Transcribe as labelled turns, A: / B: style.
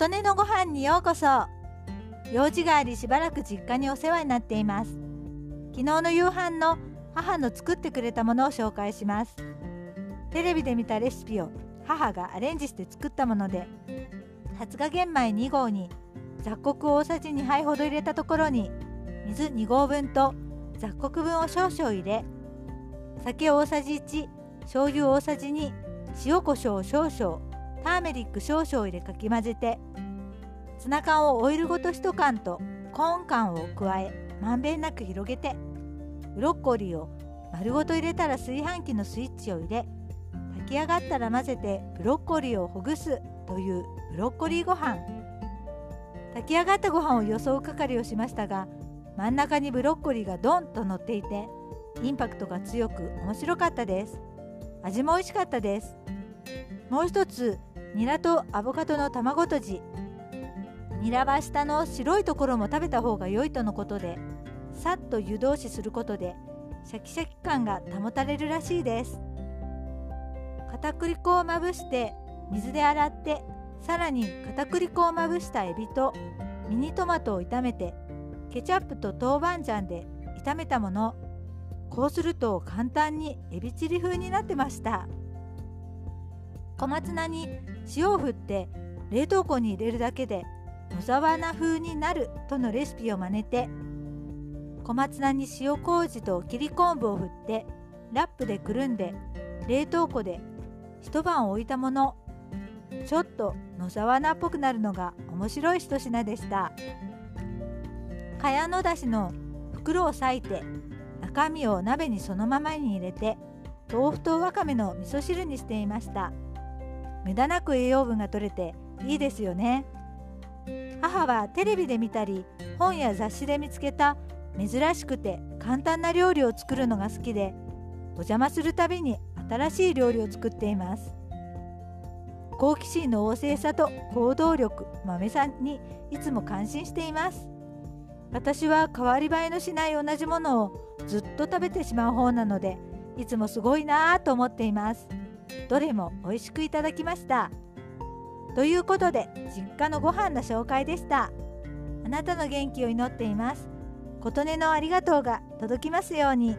A: 琴音のご飯にようこそ。用事がありしばらく実家にお世話になっています。昨日の夕飯の母の作ってくれたものを紹介します。テレビで見たレシピを母がアレンジして作ったもので発芽玄米2合に雑穀大さじ2杯ほど入れたところに水2合分と雑穀分を少々入れ酒大さじ1醤油大さじ2塩コショウ少々ターメリック少々入れかき混ぜてツナ缶をオイルごと1缶とコーン缶を加えまんべんなく広げてブロッコリーを丸ごと入れたら炊飯器のスイッチを入れ炊き上がったら混ぜてブロッコリーをほぐすというブロッコリーご飯。炊き上がったご飯をよそう係をしましたが真ん中にブロッコリーがドンと乗っていてインパクトが強く面白かったです。味も美味しかったです。もう一つニラとアボカドの卵とじ。ニラは下の白いところも食べた方が良いとのことでさっと湯通しすることでシャキシャキ感が保たれるらしいです。片栗粉をまぶして水で洗ってさらに片栗粉をまぶしたエビとミニトマトを炒めてケチャップと豆板醤で炒めたもの。こうすると簡単にエビチリ風になってました。小松菜に塩を振って冷凍庫に入れるだけで野沢菜風になるとのレシピを真似て小松菜に塩麹と切り昆布を振ってラップでくるんで冷凍庫で一晩置いたもの。ちょっと野沢菜っぽくなるのが面白い一品でした。茅野だしの袋を裂いて中身を鍋にそのままに入れて豆腐とわかめの味噌汁にしていました。無駄なく栄養分が取れていいですよね。母はテレビで見たり本や雑誌で見つけた珍しくて簡単な料理を作るのが好きでお邪魔するたびに新しい料理を作っています。好奇心の旺盛さと行動力豆さんにいつも感心しています。私は変わり映えのしない同じものをずっと食べてしまう方なのでいつもすごいなぁと思っています。どれも美味しくいただきました。ということで実家のご飯の紹介でした。あなたの元気を祈っています。琴音のありがとうが届きますように。